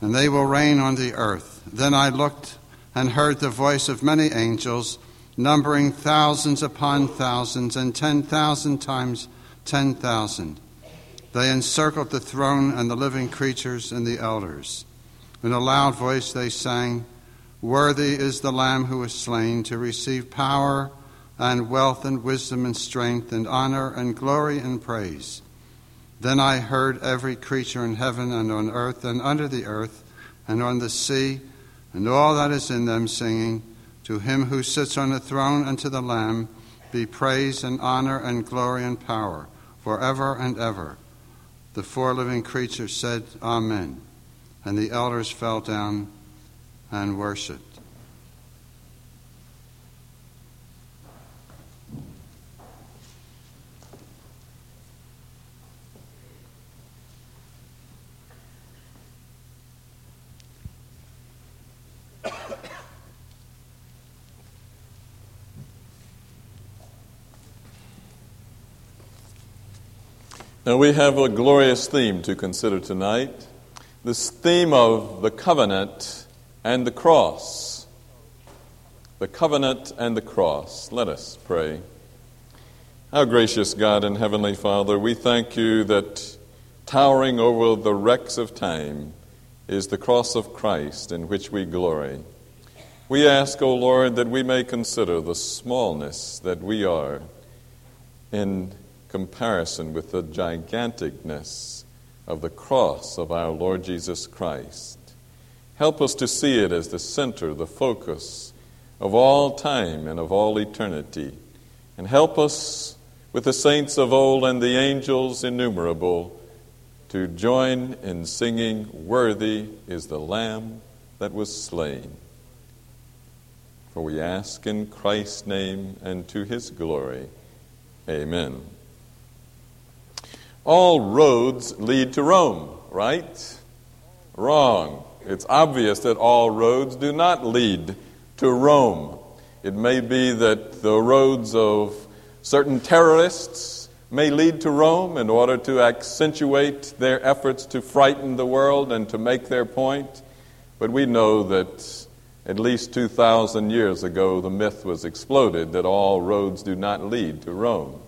and they will reign on the earth. Then I looked and heard the voice of many angels, numbering thousands upon thousands, and ten thousand times ten thousand. They encircled the throne and the living creatures and the elders. In a loud voice they sang, Worthy is the Lamb who was slain to receive power and wealth and wisdom and strength and honor and glory and praise. Then I heard every creature in heaven and on earth and under the earth and on the sea and all that is in them singing, To him who sits on the throne and to the Lamb be praise and honor and glory and power forever and ever. The four living creatures said, Amen. And the elders fell down and worshiped. Now, we have a glorious theme to consider tonight this theme of the covenant and the cross. The covenant and the cross. Let us pray. Our gracious God and Heavenly Father, we thank you that towering over the wrecks of time is the cross of Christ in which we glory. We ask, O Lord, that we may consider the smallness that we are in comparison with the giganticness of the cross of our Lord Jesus Christ. Help us to see it as the center, the focus of all time and of all eternity. And help us with the saints of old and the angels innumerable to join in singing, Worthy is the Lamb that was slain. For we ask in Christ's name and to his glory. Amen. All roads lead to Rome, right? Wrong. It's obvious that all roads do not lead to Rome. It may be that the roads of certain terrorists may lead to Rome in order to accentuate their efforts to frighten the world and to make their point. But we know that at least 2,000 years ago, the myth was exploded that all roads do not lead to Rome.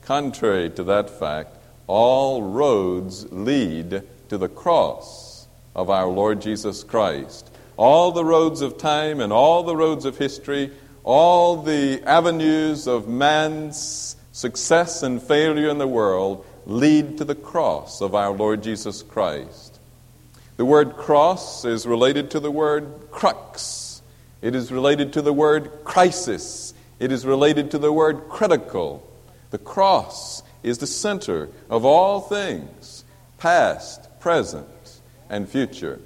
Contrary to that fact, all roads lead to the cross of our Lord Jesus Christ. All the roads of time and all the roads of history, all the avenues of man's success and failure in the world lead to the cross of our Lord Jesus Christ. The word cross is related to the word crux. It is related to the word crisis. It is related to the word critical. The cross is the center of all things, past, present, and future.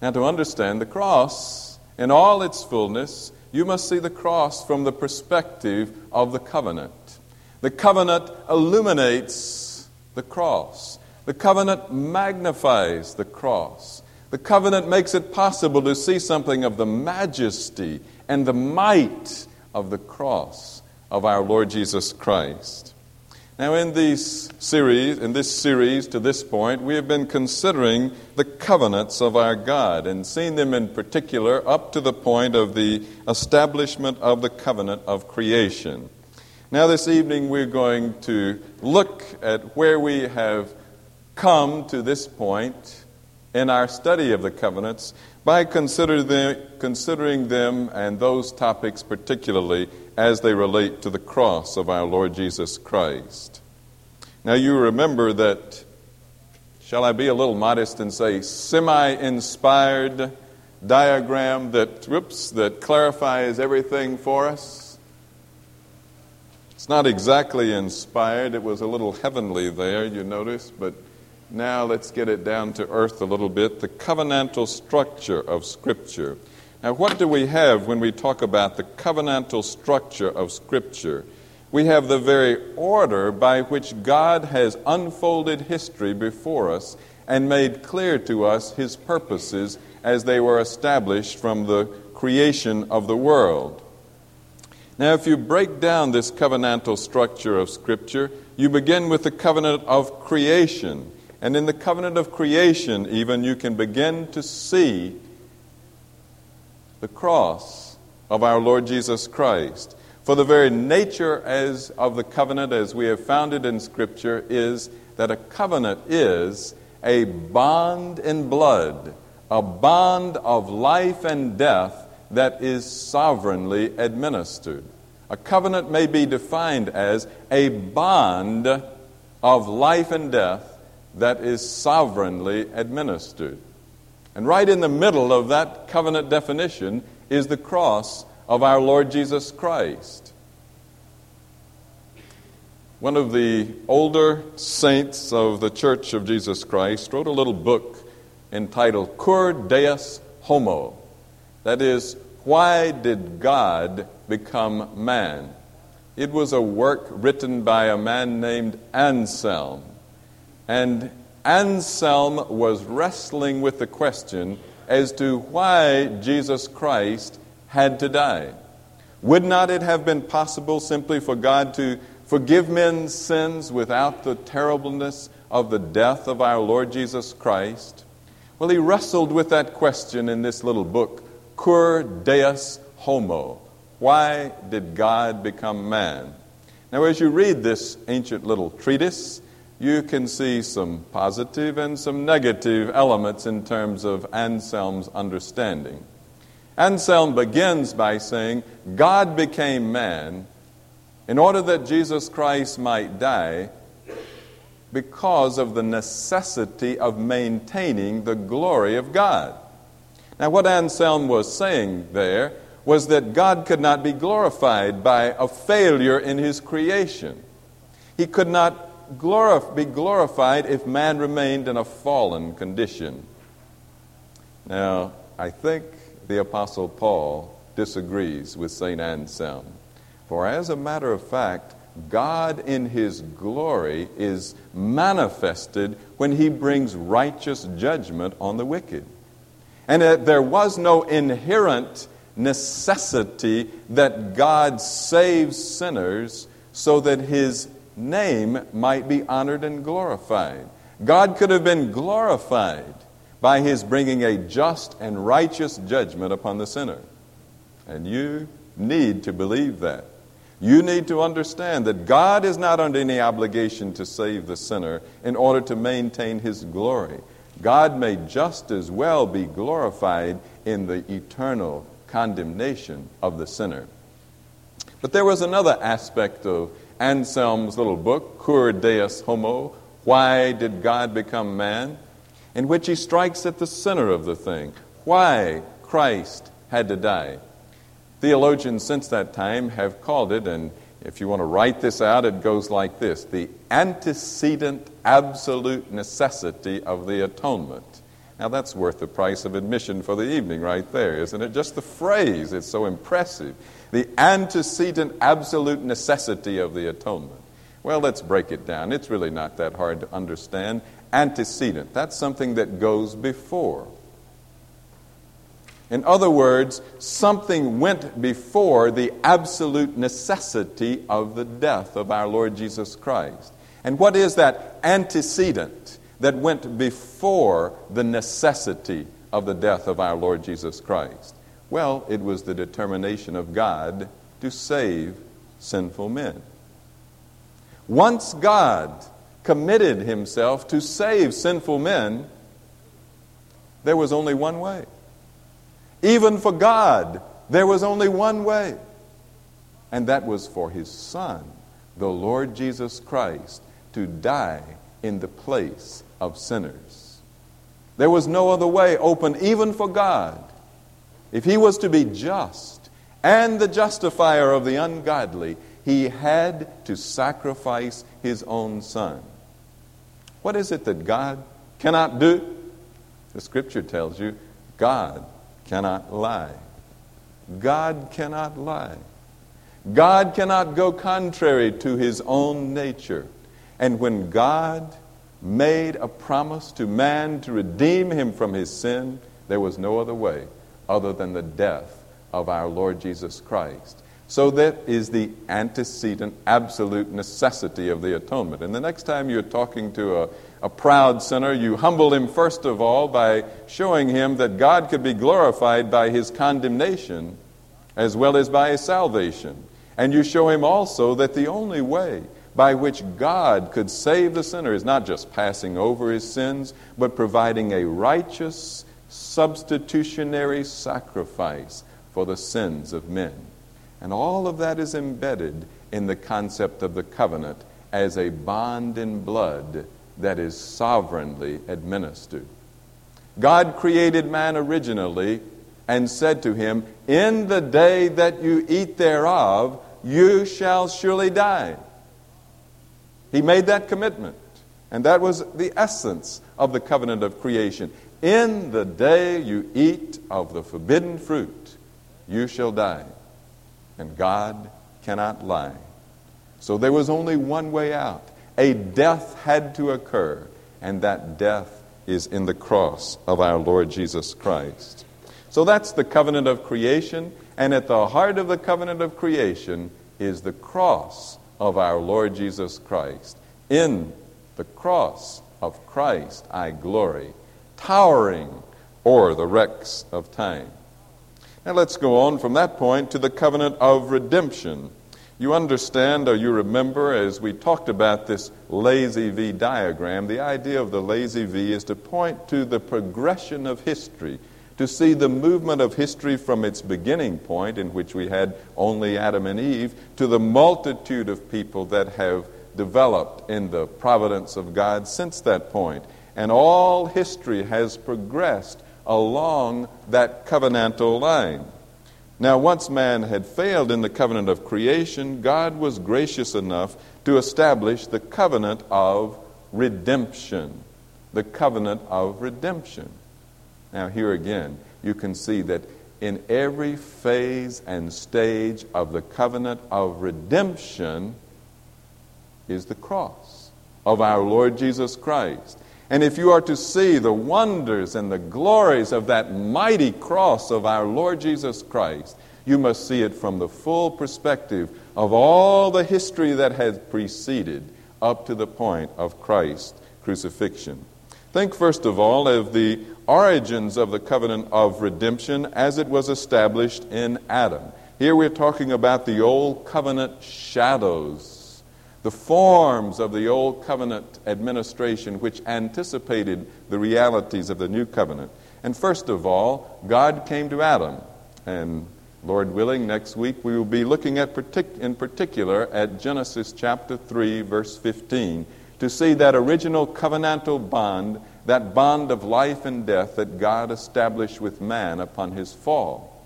Now, to understand the cross in all its fullness, you must see the cross from the perspective of the covenant. The covenant illuminates the cross, the covenant magnifies the cross. The covenant makes it possible to see something of the majesty and the might of the cross of our Lord Jesus Christ. Now, in series, in this series to this point, we have been considering the covenants of our God and seen them in particular up to the point of the establishment of the covenant of creation. Now, this evening, we're going to look at where we have come to this point in our study of the covenants by consider them, considering them and those topics particularly as they relate to the cross of our Lord Jesus Christ. Now, you remember that, shall I be a little modest and say, semi inspired diagram that, whoops, that clarifies everything for us? It's not exactly inspired, it was a little heavenly there, you notice, but now let's get it down to earth a little bit. The covenantal structure of Scripture. Now, what do we have when we talk about the covenantal structure of Scripture? We have the very order by which God has unfolded history before us and made clear to us His purposes as they were established from the creation of the world. Now, if you break down this covenantal structure of Scripture, you begin with the covenant of creation. And in the covenant of creation, even, you can begin to see the cross of our Lord Jesus Christ. For the very nature as of the covenant as we have found it in Scripture is that a covenant is a bond in blood, a bond of life and death that is sovereignly administered. A covenant may be defined as a bond of life and death that is sovereignly administered. And right in the middle of that covenant definition is the cross of our Lord Jesus Christ. One of the older saints of the Church of Jesus Christ wrote a little book entitled Cur Deus Homo. That is, Why Did God Become Man? It was a work written by a man named Anselm. And Anselm was wrestling with the question as to why Jesus Christ had to die. Would not it have been possible simply for God to forgive men's sins without the terribleness of the death of our Lord Jesus Christ? Well, he wrestled with that question in this little book, Cur Deus Homo. Why did God become man? Now, as you read this ancient little treatise, you can see some positive and some negative elements in terms of Anselm's understanding. Anselm begins by saying, God became man in order that Jesus Christ might die because of the necessity of maintaining the glory of God. Now, what Anselm was saying there was that God could not be glorified by a failure in his creation. He could not glorif- be glorified if man remained in a fallen condition. Now, I think the Apostle Paul disagrees with St. Anselm. For as a matter of fact, God in His glory is manifested when He brings righteous judgment on the wicked. And that there was no inherent necessity that God saves sinners so that His name might be honored and glorified. God could have been glorified by his bringing a just and righteous judgment upon the sinner. And you need to believe that. You need to understand that God is not under any obligation to save the sinner in order to maintain his glory. God may just as well be glorified in the eternal condemnation of the sinner. But there was another aspect of Anselm's little book, Cur Deus Homo, Why Did God Become Man? in which he strikes at the center of the thing. Why Christ had to die. Theologians since that time have called it, and if you want to write this out, it goes like this the antecedent absolute necessity of the atonement. Now, that's worth the price of admission for the evening, right there, isn't it? Just the phrase, it's so impressive the antecedent absolute necessity of the atonement. Well, let's break it down. It's really not that hard to understand. Antecedent, that's something that goes before. In other words, something went before the absolute necessity of the death of our Lord Jesus Christ. And what is that antecedent that went before the necessity of the death of our Lord Jesus Christ? Well, it was the determination of God to save sinful men. Once God committed himself to save sinful men, there was only one way. Even for God, there was only one way. And that was for his Son, the Lord Jesus Christ, to die in the place of sinners. There was no other way open, even for God, if he was to be just and the justifier of the ungodly, he had to sacrifice his own son. What is it that God cannot do? The scripture tells you God cannot lie. God cannot lie. God cannot go contrary to his own nature. And when God made a promise to man to redeem him from his sin, there was no other way other than the death of our Lord Jesus Christ. So that is the antecedent, absolute necessity of the atonement. And the next time you're talking to a, a proud sinner, you humble him first of all by showing him that God could be glorified by his condemnation as well as by his salvation. And you show him also that the only way by which God could save the sinner is not just passing over his sins, but providing a righteous, substitutionary sacrifice for the sins of men. And all of that is embedded in the concept of the covenant as a bond in blood that is sovereignly administered. God created man originally and said to him, In the day that you eat thereof, you shall surely die. He made that commitment. And that was the essence of the covenant of creation. In the day you eat of the forbidden fruit, you shall die and God cannot lie. So there was only one way out. A death had to occur, and that death is in the cross of our Lord Jesus Christ. So that's the covenant of creation, and at the heart of the covenant of creation is the cross of our Lord Jesus Christ. In the cross of Christ I glory, towering o'er the wrecks of time. Now let's go on from that point to the covenant of redemption. You understand or you remember as we talked about this lazy V diagram, the idea of the lazy V is to point to the progression of history, to see the movement of history from its beginning point, in which we had only Adam and Eve, to the multitude of people that have developed in the providence of God since that point. And all history has progressed along that covenantal line. Now, once man had failed in the covenant of creation, God was gracious enough to establish the covenant of redemption. The covenant of redemption. Now, here again, you can see that in every phase and stage of the covenant of redemption is the cross of our Lord Jesus Christ. And if you are to see the wonders and the glories of that mighty cross of our Lord Jesus Christ, you must see it from the full perspective of all the history that has preceded up to the point of Christ's crucifixion. Think first of all of the origins of the covenant of redemption as it was established in Adam. Here we're talking about the old covenant shadows the forms of the Old Covenant administration which anticipated the realities of the New Covenant. And first of all, God came to Adam. And Lord willing, next week we will be looking at partic- in particular at Genesis chapter 3, verse 15, to see that original covenantal bond, that bond of life and death that God established with man upon his fall.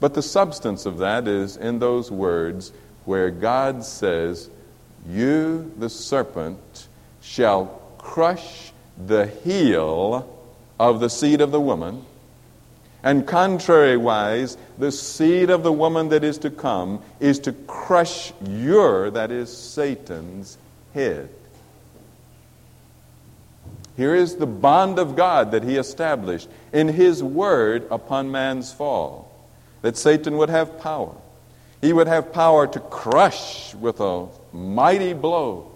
But the substance of that is in those words where God says, you, the serpent, shall crush the heel of the seed of the woman, and contrariwise, the seed of the woman that is to come is to crush your, that is Satan's, head. Here is the bond of God that he established in his word upon man's fall that Satan would have power. He would have power to crush with a mighty blow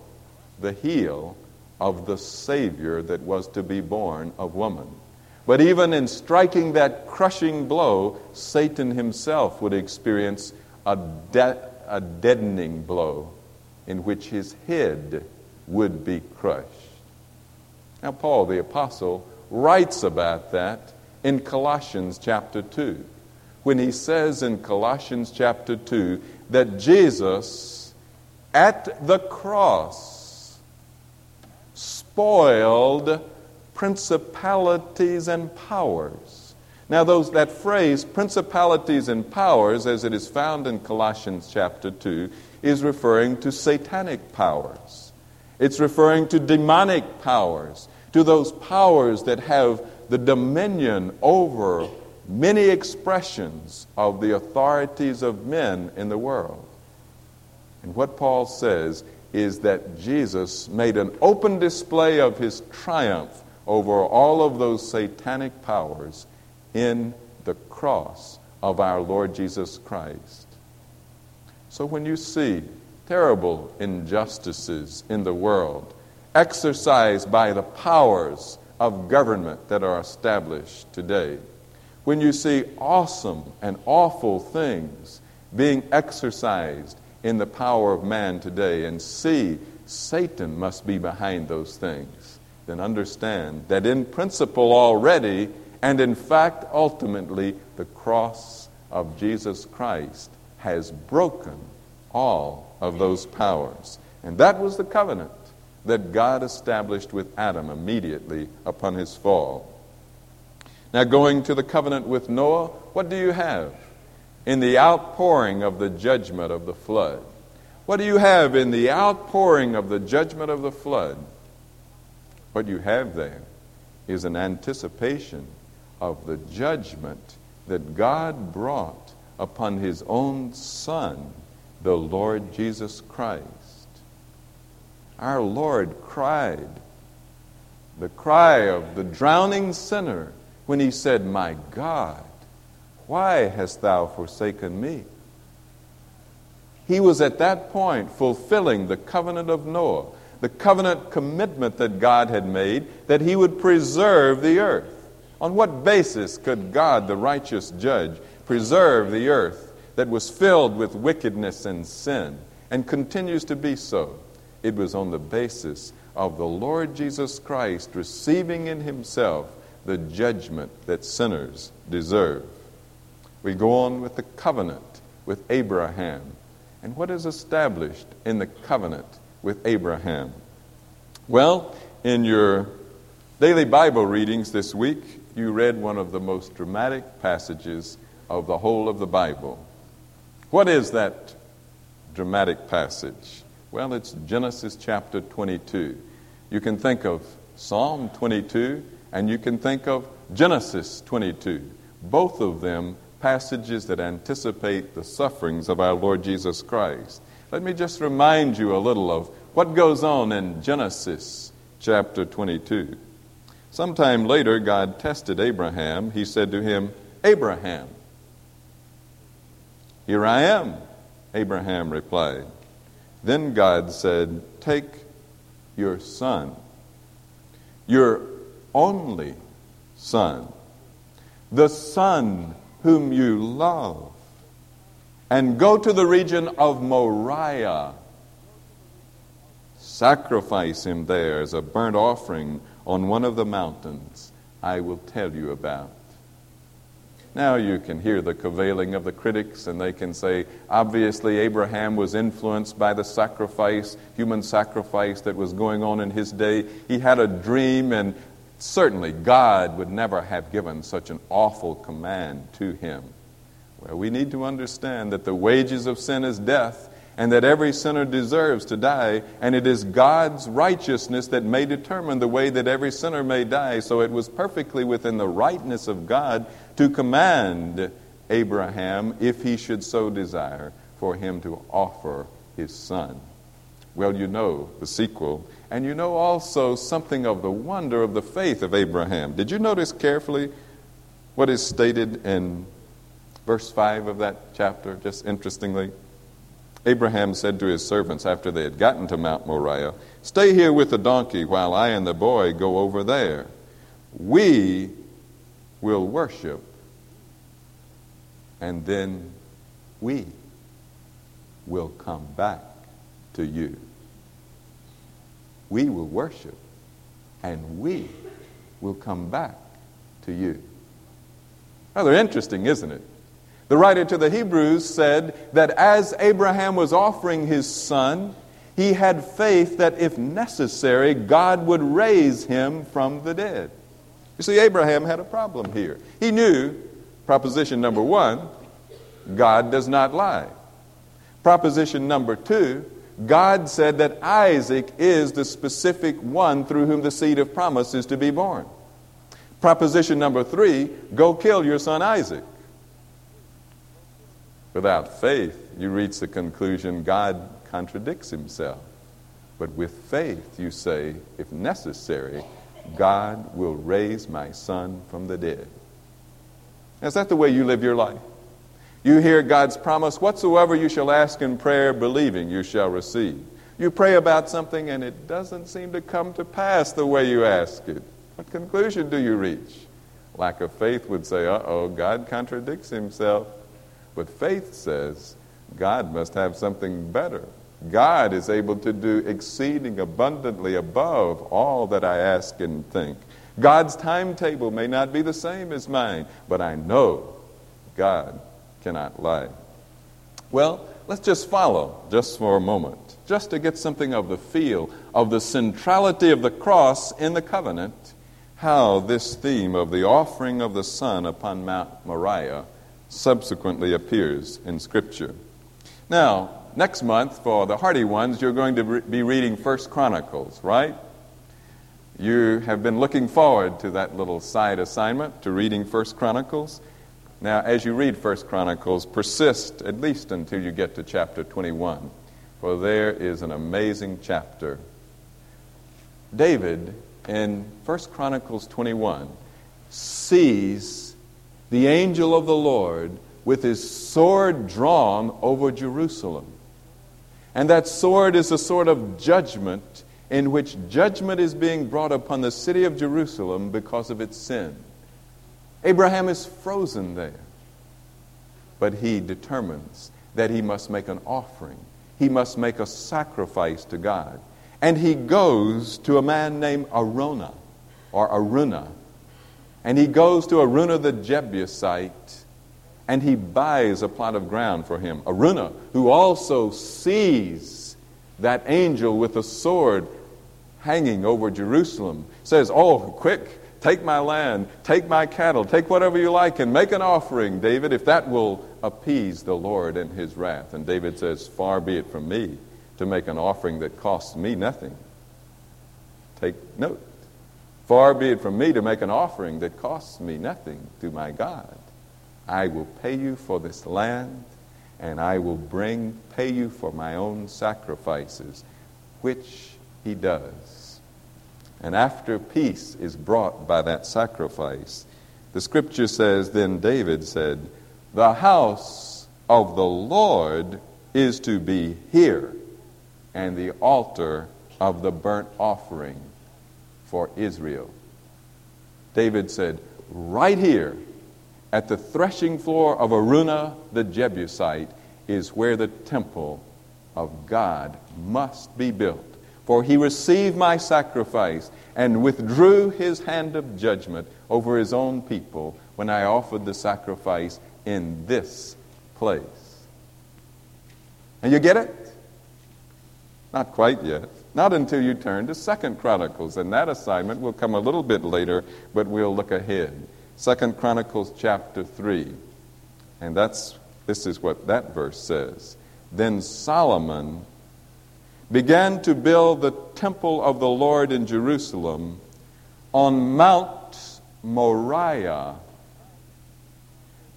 the heel of the Savior that was to be born of woman. But even in striking that crushing blow, Satan himself would experience a, de- a deadening blow in which his head would be crushed. Now, Paul the Apostle writes about that in Colossians chapter 2, when he says in Colossians chapter 2 that Jesus at the cross spoiled principalities and powers. Now, those, that phrase, principalities and powers, as it is found in Colossians chapter 2, is referring to satanic powers. It's referring to demonic powers, to those powers that have the dominion over many expressions of the authorities of men in the world. And what Paul says is that Jesus made an open display of his triumph over all of those satanic powers in the cross of our Lord Jesus Christ. So when you see terrible injustices in the world exercised by the powers of government that are established today, when you see awesome and awful things being exercised in the power of man today and see Satan must be behind those things, then understand that in principle already, and in fact ultimately, the cross of Jesus Christ has broken all of those powers. And that was the covenant that God established with Adam immediately upon his fall. Now, going to the covenant with Noah, what do you have? In the outpouring of the judgment of the flood. What do you have in the outpouring of the judgment of the flood? What you have there is an anticipation of the judgment that God brought upon his own Son, the Lord Jesus Christ. Our Lord cried the cry of the drowning sinner when he said, My God, why hast thou forsaken me? He was at that point fulfilling the covenant of Noah, the covenant commitment that God had made that he would preserve the earth. On what basis could God, the righteous judge, preserve the earth that was filled with wickedness and sin and continues to be so? It was on the basis of the Lord Jesus Christ receiving in himself the judgment that sinners deserve. We go on with the covenant with Abraham. And what is established in the covenant with Abraham? Well, in your daily Bible readings this week, you read one of the most dramatic passages of the whole of the Bible. What is that dramatic passage? Well, it's Genesis chapter 22. You can think of Psalm 22 and you can think of Genesis 22. Both of them passages that anticipate the sufferings of our Lord Jesus Christ. Let me just remind you a little of what goes on in Genesis chapter 22. Sometime later, God tested Abraham. He said to him, Abraham. Here I am, Abraham replied. Then God said, Take your son, your only son, the son whom you love, and go to the region of Moriah. Sacrifice him there as a burnt offering on one of the mountains I will tell you about. Now you can hear the cavilling of the critics, and they can say, obviously, Abraham was influenced by the sacrifice, human sacrifice that was going on in his day. He had a dream, and certainly God would never have given such an awful command to him. Well, we need to understand that the wages of sin is death, and that every sinner deserves to die, and it is God's righteousness that may determine the way that every sinner may die. So it was perfectly within the rightness of God to command Abraham, if he should so desire, for him to offer his son. Well, you know the sequel, and you know also something of the wonder of the faith of Abraham. Did you notice carefully what is stated in verse 5 of that chapter, just interestingly? Abraham said to his servants after they had gotten to Mount Moriah, Stay here with the donkey while I and the boy go over there. We will worship, and then we will come back to you. We will worship, and we will come back to you. Rather interesting, isn't it? The writer to the Hebrews said that as Abraham was offering his son, he had faith that if necessary, God would raise him from the dead. You see, Abraham had a problem here. He knew, proposition number one, God does not lie. Proposition number two, God said that Isaac is the specific one through whom the seed of promise is to be born. Proposition number three, go kill your son Isaac. Without faith, you reach the conclusion God contradicts himself. But with faith, you say, if necessary, God will raise my son from the dead. Is that the way you live your life? You hear God's promise, whatsoever you shall ask in prayer, believing you shall receive. You pray about something and it doesn't seem to come to pass the way you ask it. What conclusion do you reach? Lack of faith would say, uh oh, God contradicts himself. But faith says, God must have something better. God is able to do exceeding abundantly above all that I ask and think. God's timetable may not be the same as mine, but I know God cannot lie. Well, let's just follow just for a moment, just to get something of the feel of the centrality of the cross in the covenant, how this theme of the offering of the Son upon Mount Moriah subsequently appears in Scripture. Now, next month, for the hardy ones, you're going to re- be reading First Chronicles, right? You have been looking forward to that little side assignment, to reading First Chronicles. Now, as you read First Chronicles, persist at least until you get to chapter 21, for there is an amazing chapter. David, in First Chronicles 21, sees the angel of the Lord with his sword drawn over Jerusalem. And that sword is a sword of judgment in which judgment is being brought upon the city of Jerusalem because of its sin. Abraham is frozen there. But he determines that he must make an offering, he must make a sacrifice to God. And he goes to a man named Arona or Araunah. And he goes to Araunah the Jebusite and he buys a plot of ground for him. Araunah, who also sees that angel with a sword hanging over Jerusalem, says, Oh, quick, take my land, take my cattle, take whatever you like, and make an offering, David, if that will appease the Lord in his wrath. And David says, Far be it from me to make an offering that costs me nothing. Take note. Far be it from me to make an offering that costs me nothing to my God. I will pay you for this land, and I will bring, pay you for my own sacrifices, which he does. And after peace is brought by that sacrifice, the scripture says, Then David said, The house of the Lord is to be here, and the altar of the burnt offering for Israel. David said, Right here at the threshing floor of Araunah the Jebusite is where the temple of God must be built. For he received my sacrifice and withdrew his hand of judgment over his own people when I offered the sacrifice in this place. And you get it? Not quite yet. Not until you turn to Second Chronicles, and that assignment will come a little bit later, but we'll look ahead. Second Chronicles chapter 3. And that's this is what that verse says. Then Solomon began to build the temple of the Lord in Jerusalem on Mount Moriah,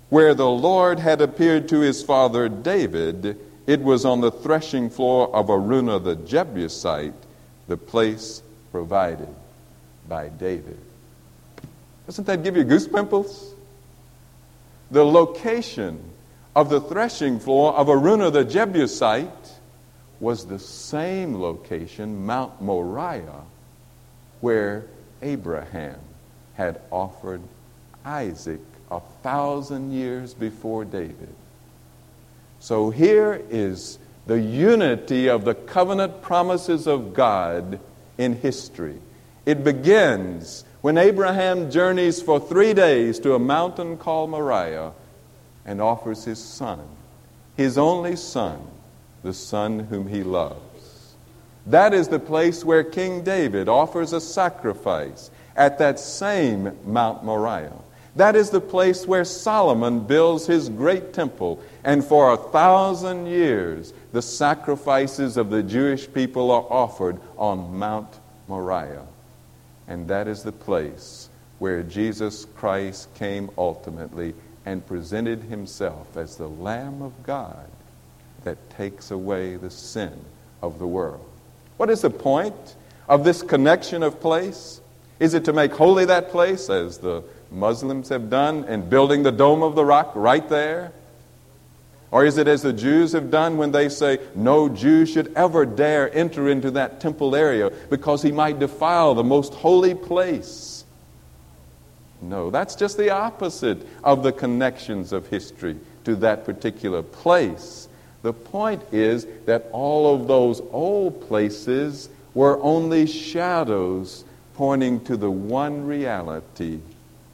where the Lord had appeared to his father David it was on the threshing floor of Araunah the Jebusite, the place provided by David. Doesn't that give you goosepimples? The location of the threshing floor of Araunah the Jebusite was the same location, Mount Moriah, where Abraham had offered Isaac a thousand years before David. So here is the unity of the covenant promises of God in history. It begins when Abraham journeys for three days to a mountain called Moriah and offers his son, his only son, the son whom he loves. That is the place where King David offers a sacrifice at that same Mount Moriah. That is the place where Solomon builds his great temple. And for a thousand years, the sacrifices of the Jewish people are offered on Mount Moriah. And that is the place where Jesus Christ came ultimately and presented himself as the Lamb of God that takes away the sin of the world. What is the point of this connection of place? Is it to make holy that place, as the Muslims have done in building the Dome of the Rock right there? Or is it as the Jews have done when they say, no Jew should ever dare enter into that temple area because he might defile the most holy place? No, that's just the opposite of the connections of history to that particular place. The point is that all of those old places were only shadows pointing to the one reality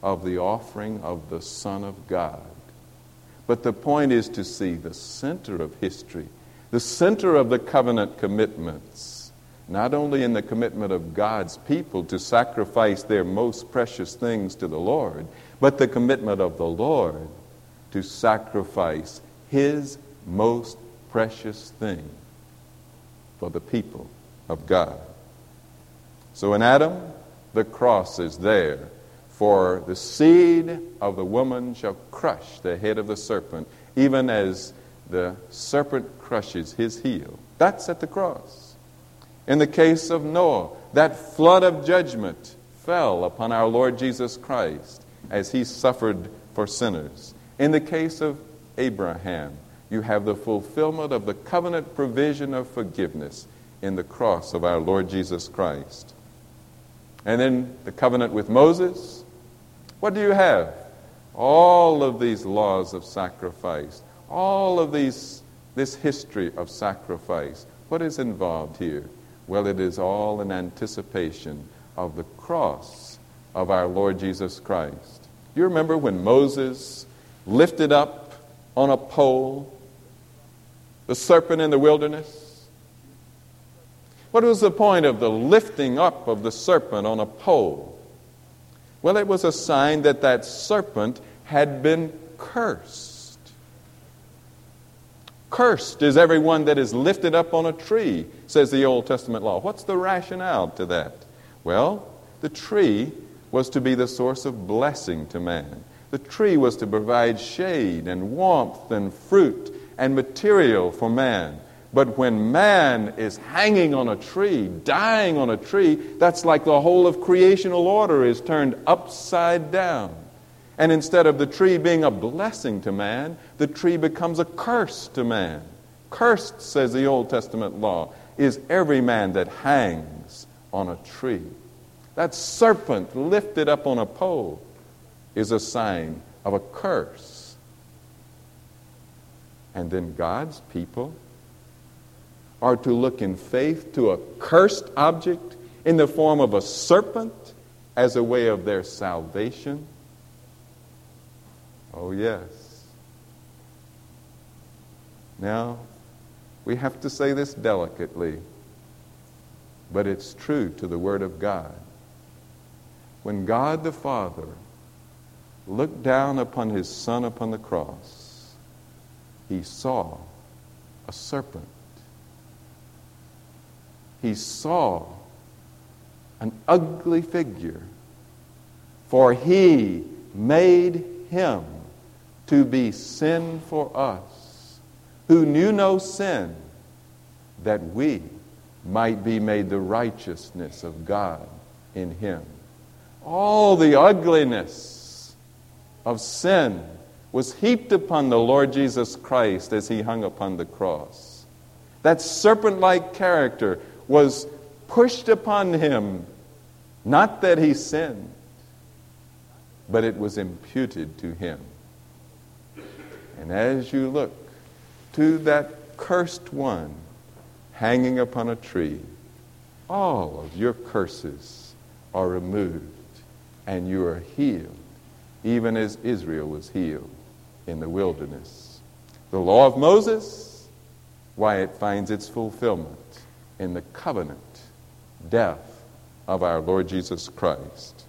of the offering of the Son of God. But the point is to see the center of history, the center of the covenant commitments, not only in the commitment of God's people to sacrifice their most precious things to the Lord, but the commitment of the Lord to sacrifice His most precious thing for the people of God. So in Adam, the cross is there. For the seed of the woman shall crush the head of the serpent, even as the serpent crushes his heel. That's at the cross. In the case of Noah, that flood of judgment fell upon our Lord Jesus Christ as he suffered for sinners. In the case of Abraham, you have the fulfillment of the covenant provision of forgiveness in the cross of our Lord Jesus Christ. And then the covenant with Moses. What do you have? All of these laws of sacrifice, all of these, this history of sacrifice. What is involved here? Well, it is all in anticipation of the cross of our Lord Jesus Christ. You remember when Moses lifted up on a pole the serpent in the wilderness? What was the point of the lifting up of the serpent on a pole? Well, it was a sign that that serpent had been cursed. Cursed is everyone that is lifted up on a tree, says the Old Testament law. What's the rationale to that? Well, the tree was to be the source of blessing to man. The tree was to provide shade and warmth and fruit and material for man. But when man is hanging on a tree, dying on a tree, that's like the whole of creational order is turned upside down. And instead of the tree being a blessing to man, the tree becomes a curse to man. Cursed, says the Old Testament law, is every man that hangs on a tree. That serpent lifted up on a pole is a sign of a curse. And then God's people are to look in faith to a cursed object in the form of a serpent as a way of their salvation? Oh, yes. Now, we have to say this delicately, but it's true to the Word of God. When God the Father looked down upon his Son upon the cross, he saw a serpent he saw an ugly figure, for he made him to be sin for us, who knew no sin, that we might be made the righteousness of God in him. All the ugliness of sin was heaped upon the Lord Jesus Christ as he hung upon the cross. That serpent like character was pushed upon him, not that he sinned, but it was imputed to him. And as you look to that cursed one hanging upon a tree, all of your curses are removed and you are healed, even as Israel was healed in the wilderness. The law of Moses, why it finds its fulfillment in the covenant death of our Lord Jesus Christ.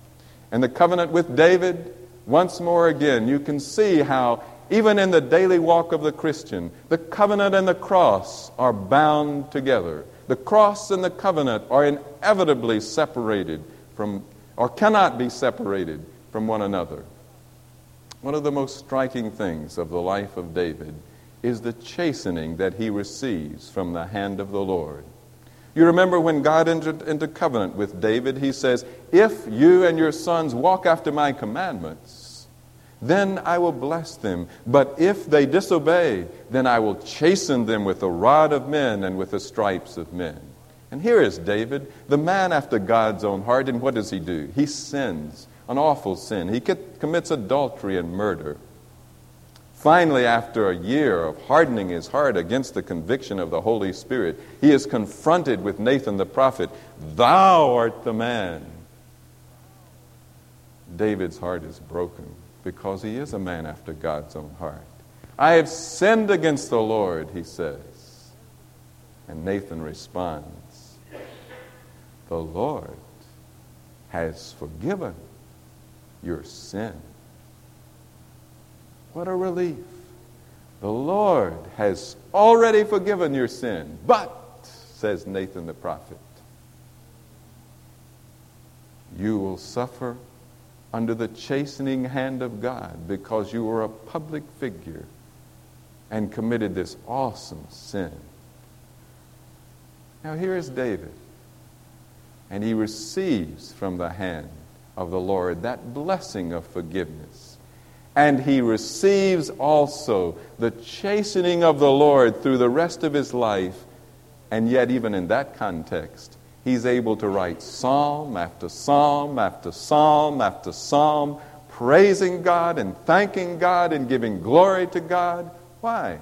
And the covenant with David, once more again, you can see how, even in the daily walk of the Christian, the covenant and the cross are bound together. The cross and the covenant are inevitably separated from, or cannot be separated from one another. One of the most striking things of the life of David is the chastening that he receives from the hand of the Lord. You remember when God entered into covenant with David, he says, If you and your sons walk after my commandments, then I will bless them. But if they disobey, then I will chasten them with the rod of men and with the stripes of men. And here is David, the man after God's own heart, and what does he do? He sins, an awful sin. He commits adultery and murder. Finally, after a year of hardening his heart against the conviction of the Holy Spirit, he is confronted with Nathan the prophet Thou art the man. David's heart is broken because he is a man after God's own heart. I have sinned against the Lord, he says. And Nathan responds, The Lord has forgiven your sin. What a relief. The Lord has already forgiven your sin. But, says Nathan the prophet, you will suffer under the chastening hand of God because you were a public figure and committed this awesome sin. Now, here is David, and he receives from the hand of the Lord that blessing of forgiveness. And he receives also the chastening of the Lord through the rest of his life. And yet, even in that context, he's able to write psalm after psalm after psalm after psalm, praising God and thanking God and giving glory to God. Why?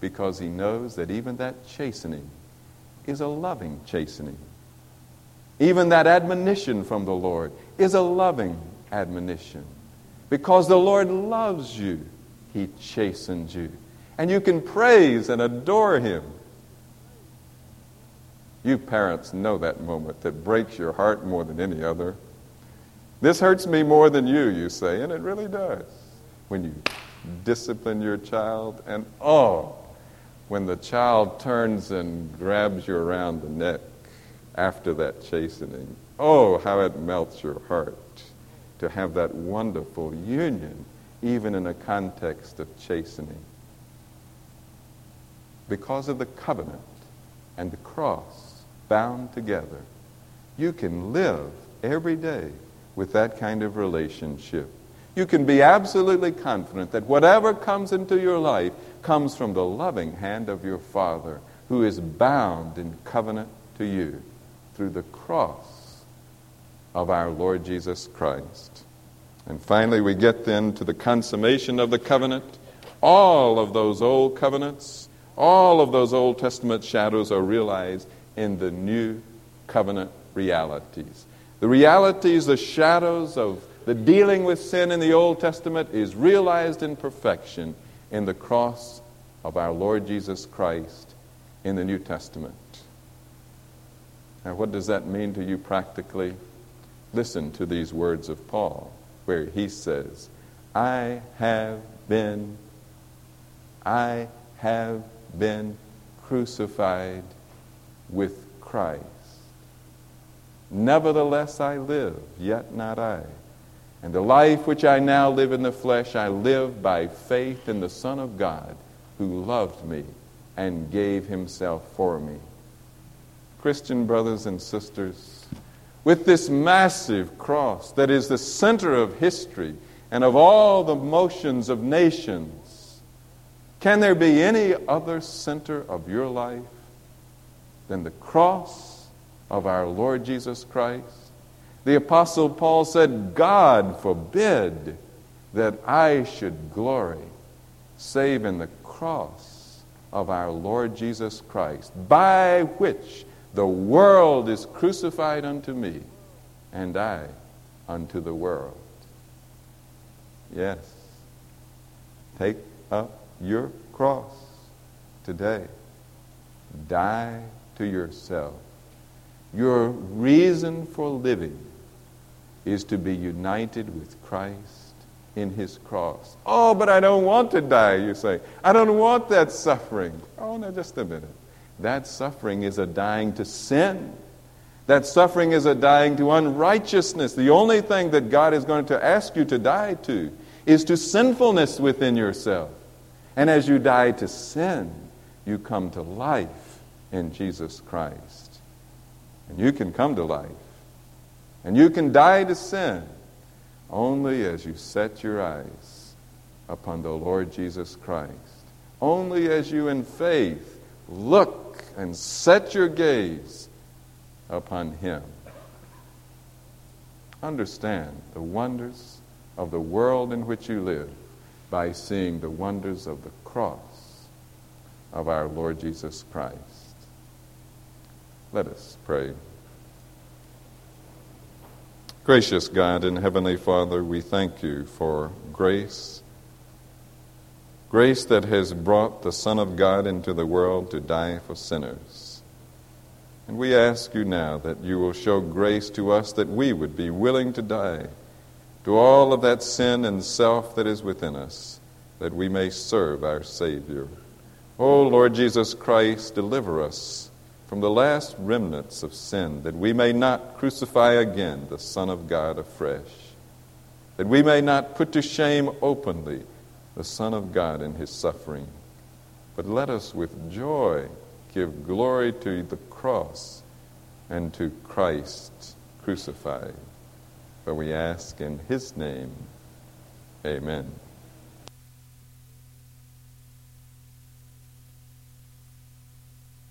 Because he knows that even that chastening is a loving chastening. Even that admonition from the Lord is a loving admonition. Because the Lord loves you, he chastens you. And you can praise and adore him you parents know that moment that breaks your heart more than any other. This hurts me more than you, you say, and it really does. When you discipline your child, and oh, when the child turns and grabs you around the neck after that chastening, oh, how it melts your heart to have that wonderful union, even in a context of chastening. Because of the covenant and the cross bound together. You can live every day with that kind of relationship. You can be absolutely confident that whatever comes into your life comes from the loving hand of your Father who is bound in covenant to you through the cross of our Lord Jesus Christ. And finally, we get then to the consummation of the covenant. All of those old covenants, all of those Old Testament shadows are realized in the new covenant realities. The realities, the shadows of the dealing with sin in the Old Testament is realized in perfection in the cross of our Lord Jesus Christ in the New Testament. Now, what does that mean to you practically? Listen to these words of Paul, where he says, I have been, I have been crucified with Christ. Nevertheless, I live, yet not I. And the life which I now live in the flesh, I live by faith in the Son of God, who loved me and gave himself for me. Christian brothers and sisters, with this massive cross that is the center of history and of all the motions of nations, can there be any other center of your life than the cross of our Lord Jesus Christ? The Apostle Paul said, God forbid that I should glory save in the cross of our Lord Jesus Christ, by which the world is crucified unto me, and I unto the world. Yes, take up your cross today. Die to yourself. Your reason for living is to be united with Christ in his cross. Oh, but I don't want to die, you say. I don't want that suffering. Oh, no, just a minute. That suffering is a dying to sin. That suffering is a dying to unrighteousness. The only thing that God is going to ask you to die to is to sinfulness within yourself. And as you die to sin, you come to life in Jesus Christ. And you can come to life. And you can die to sin. only as you set your eyes upon the Lord Jesus Christ. Only as you in faith look and set your gaze upon Him. Understand the wonders of the world in which you live by seeing the wonders of the cross of our Lord Jesus Christ. Let us pray. Gracious God and Heavenly Father, we thank you for grace. Grace that has brought the Son of God into the world to die for sinners. And we ask you now that you will show grace to us that we would be willing to die to all of that sin and self that is within us, that we may serve our Savior. O oh, Lord Jesus Christ, deliver us from the last remnants of sin, that we may not crucify again the Son of God afresh, that we may not put to shame openly the Son of God in his suffering, but let us with joy give glory to the cross and to Christ crucified. For we ask in his name, amen.